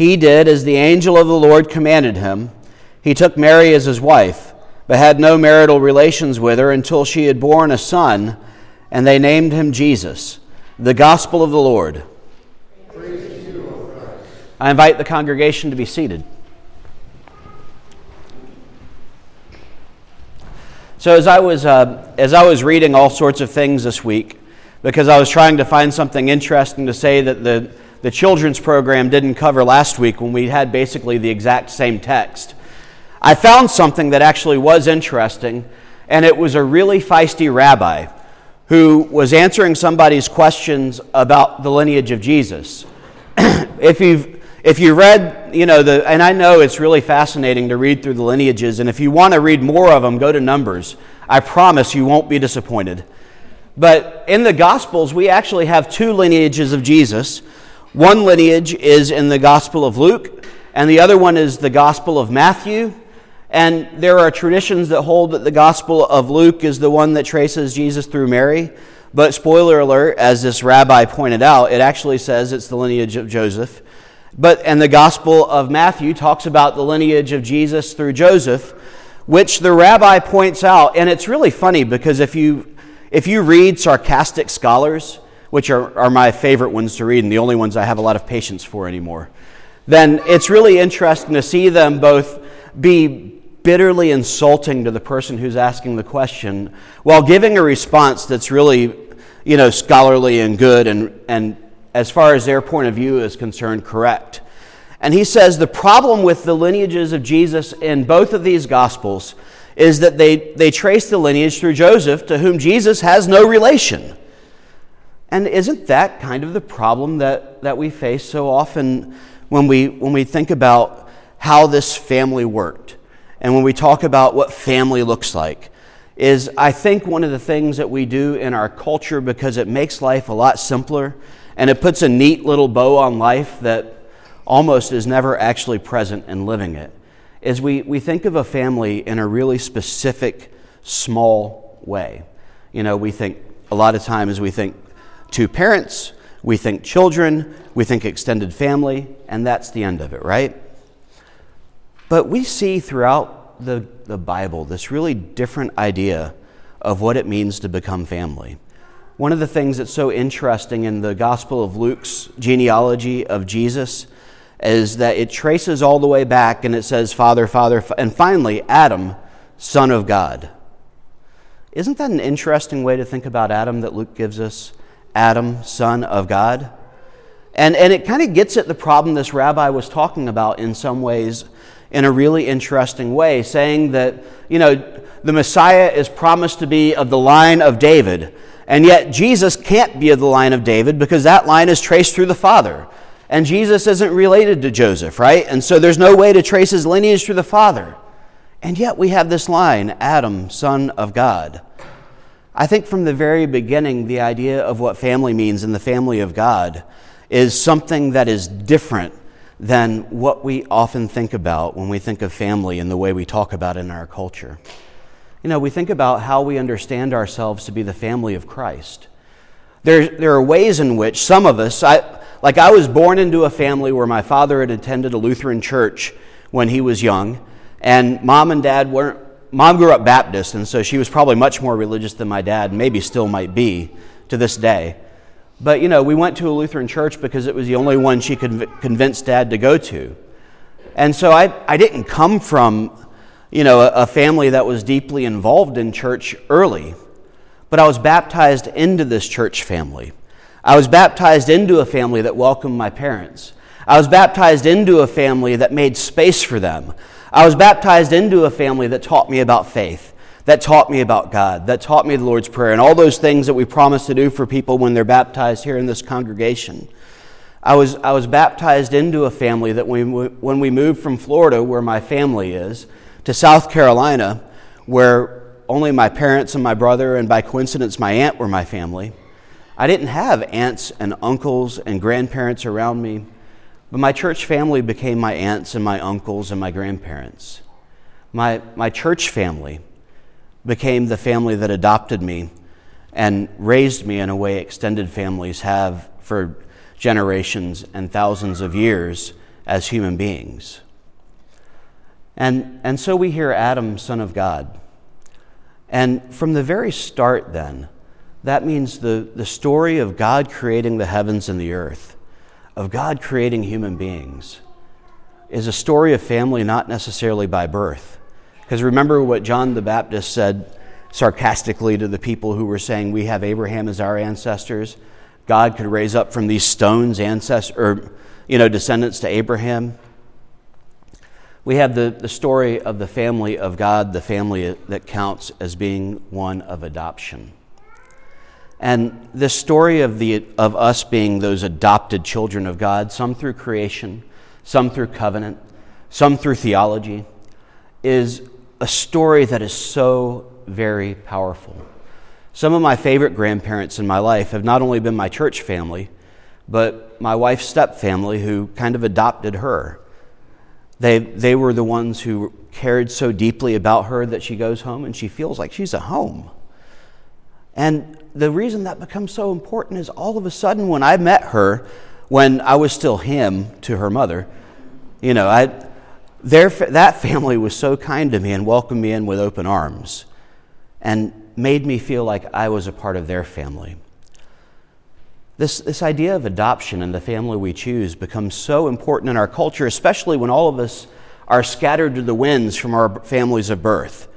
he did as the angel of the Lord commanded him. He took Mary as his wife, but had no marital relations with her until she had borne a son, and they named him Jesus. The Gospel of the Lord. I invite the congregation to be seated. So, as I was, uh, as I was reading all sorts of things this week, because I was trying to find something interesting to say that the the children's program didn't cover last week when we had basically the exact same text. I found something that actually was interesting, and it was a really feisty rabbi who was answering somebody's questions about the lineage of Jesus. if you've if you read, you know, the, and I know it's really fascinating to read through the lineages, and if you want to read more of them, go to Numbers. I promise you won't be disappointed. But in the Gospels, we actually have two lineages of Jesus. One lineage is in the Gospel of Luke, and the other one is the Gospel of Matthew. And there are traditions that hold that the Gospel of Luke is the one that traces Jesus through Mary. But spoiler alert, as this rabbi pointed out, it actually says it's the lineage of Joseph. But and the Gospel of Matthew talks about the lineage of Jesus through Joseph, which the rabbi points out, and it's really funny because if you if you read sarcastic scholars, which are, are my favorite ones to read and the only ones I have a lot of patience for anymore, then it's really interesting to see them both be bitterly insulting to the person who's asking the question while giving a response that's really, you know, scholarly and good and, and as far as their point of view is concerned, correct. And he says the problem with the lineages of Jesus in both of these gospels is that they, they trace the lineage through Joseph, to whom Jesus has no relation. And isn't that kind of the problem that, that we face so often when we, when we think about how this family worked and when we talk about what family looks like? Is I think one of the things that we do in our culture because it makes life a lot simpler and it puts a neat little bow on life that almost is never actually present in living it is we, we think of a family in a really specific, small way. You know, we think a lot of times we think two parents, we think children, we think extended family, and that's the end of it, right? But we see throughout the, the Bible this really different idea of what it means to become family. One of the things that's so interesting in the Gospel of Luke's genealogy of Jesus is that it traces all the way back and it says Father, Father, and finally Adam, Son of God. Isn't that an interesting way to think about Adam that Luke gives us? Adam, son of God. And, and it kind of gets at the problem this rabbi was talking about in some ways in a really interesting way, saying that, you know, the Messiah is promised to be of the line of David, and yet Jesus can't be of the line of David because that line is traced through the Father. And Jesus isn't related to Joseph, right? And so there's no way to trace his lineage through the Father. And yet we have this line Adam, son of God. I think from the very beginning, the idea of what family means in the family of God is something that is different than what we often think about when we think of family and the way we talk about it in our culture. You know, we think about how we understand ourselves to be the family of Christ. There, there are ways in which some of us, I, like I was born into a family where my father had attended a Lutheran church when he was young, and mom and dad weren't mom grew up Baptist, and so she was probably much more religious than my dad, maybe still might be to this day. But, you know, we went to a Lutheran church because it was the only one she could convince dad to go to. And so I, I didn't come from, you know, a, a family that was deeply involved in church early, but I was baptized into this church family. I was baptized into a family that welcomed my parents. I was baptized into a family that made space for them. I was baptized into a family that taught me about faith, that taught me about God, that taught me the Lord's Prayer, and all those things that we promise to do for people when they're baptized here in this congregation. I was, I was baptized into a family that when we, when we moved from Florida, where my family is, to South Carolina, where only my parents and my brother, and by coincidence, my aunt were my family. I didn't have aunts and uncles and grandparents around me, but my church family became my aunts and my uncles and my grandparents. My, my church family became the family that adopted me and raised me in a way extended families have for generations and thousands of years as human beings. And, and so we hear Adam, son of God. And from the very start, then, that means the, the story of God creating the heavens and the earth, of God creating human beings, is a story of family not necessarily by birth. Because remember what John the Baptist said sarcastically to the people who were saying, We have Abraham as our ancestors. God could raise up from these stones ancestors, or, you know, descendants to Abraham. We have the, the story of the family of God, the family that counts as being one of adoption. And this story of, the, of us being those adopted children of God, some through creation, some through covenant, some through theology, is a story that is so very powerful. Some of my favorite grandparents in my life have not only been my church family, but my wife's step family who kind of adopted her. They, they were the ones who cared so deeply about her that she goes home and she feels like she's at home. And the reason that becomes so important is all of a sudden when I met her, when I was still him to her mother, you know, I, their, that family was so kind to me and welcomed me in with open arms. And made me feel like I was a part of their family. This, this idea of adoption and the family we choose becomes so important in our culture, especially when all of us are scattered to the winds from our families of birth.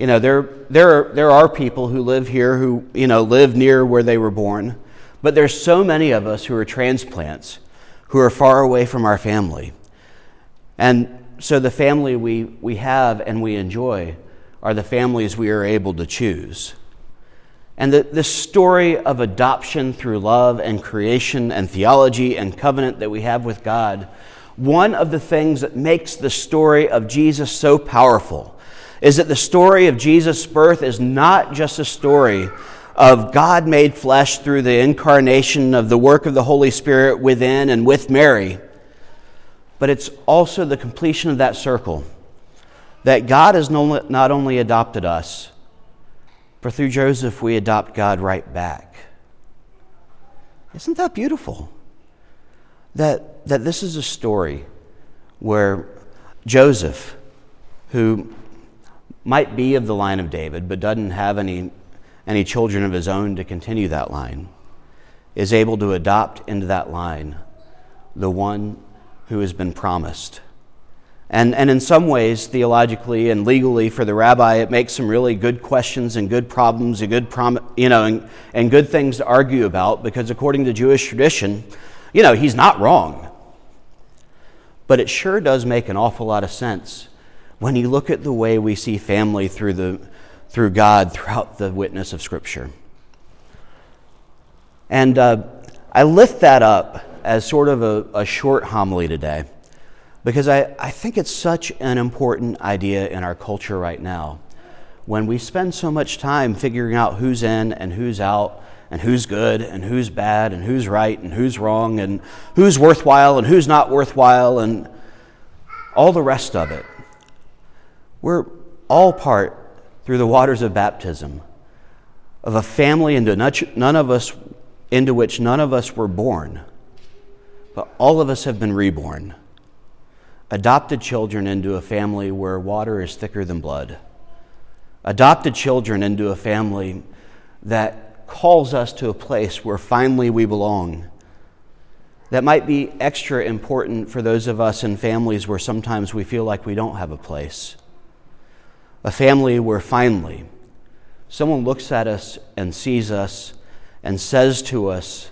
You know, there, there, are, there are people who live here who, you know, live near where they were born, but there's so many of us who are transplants who are far away from our family. And so the family we, we have and we enjoy are the families we are able to choose. And the, the story of adoption through love and creation and theology and covenant that we have with God, one of the things that makes the story of Jesus so powerful is that the story of Jesus' birth is not just a story of God made flesh through the incarnation of the work of the Holy Spirit within and with Mary, but it's also the completion of that circle that God has not only adopted us, but through Joseph, we adopt God right back. Isn't that beautiful? That, that this is a story where Joseph, who might be of the line of David, but doesn't have any, any children of his own to continue that line, is able to adopt into that line the one who has been promised and, and in some ways, theologically and legally for the rabbi, it makes some really good questions and good problems and good, prom- you know, and, and good things to argue about because according to Jewish tradition, you know, he's not wrong. But it sure does make an awful lot of sense when you look at the way we see family through, the, through God throughout the witness of Scripture. And uh, I lift that up as sort of a, a short homily today because I, I think it's such an important idea in our culture right now. When we spend so much time figuring out who's in and who's out, and who's good and who's bad, and who's right and who's wrong, and who's worthwhile and who's not worthwhile, and all the rest of it, we're all part through the waters of baptism of a family into none of us into which none of us were born, but all of us have been reborn adopted children into a family where water is thicker than blood, adopted children into a family that calls us to a place where finally we belong. that might be extra important for those of us in families where sometimes we feel like we don't have a place. A family where finally someone looks at us and sees us and says to us,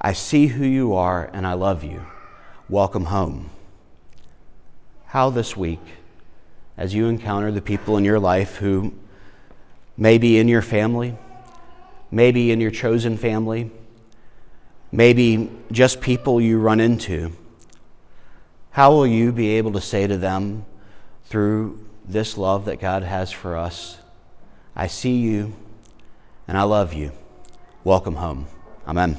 I see who you are and I love you. Welcome home. How this week, as you encounter the people in your life who may be in your family, maybe in your chosen family, maybe just people you run into, how will you be able to say to them through this love that God has for us, I see you and I love you. Welcome home. Amen.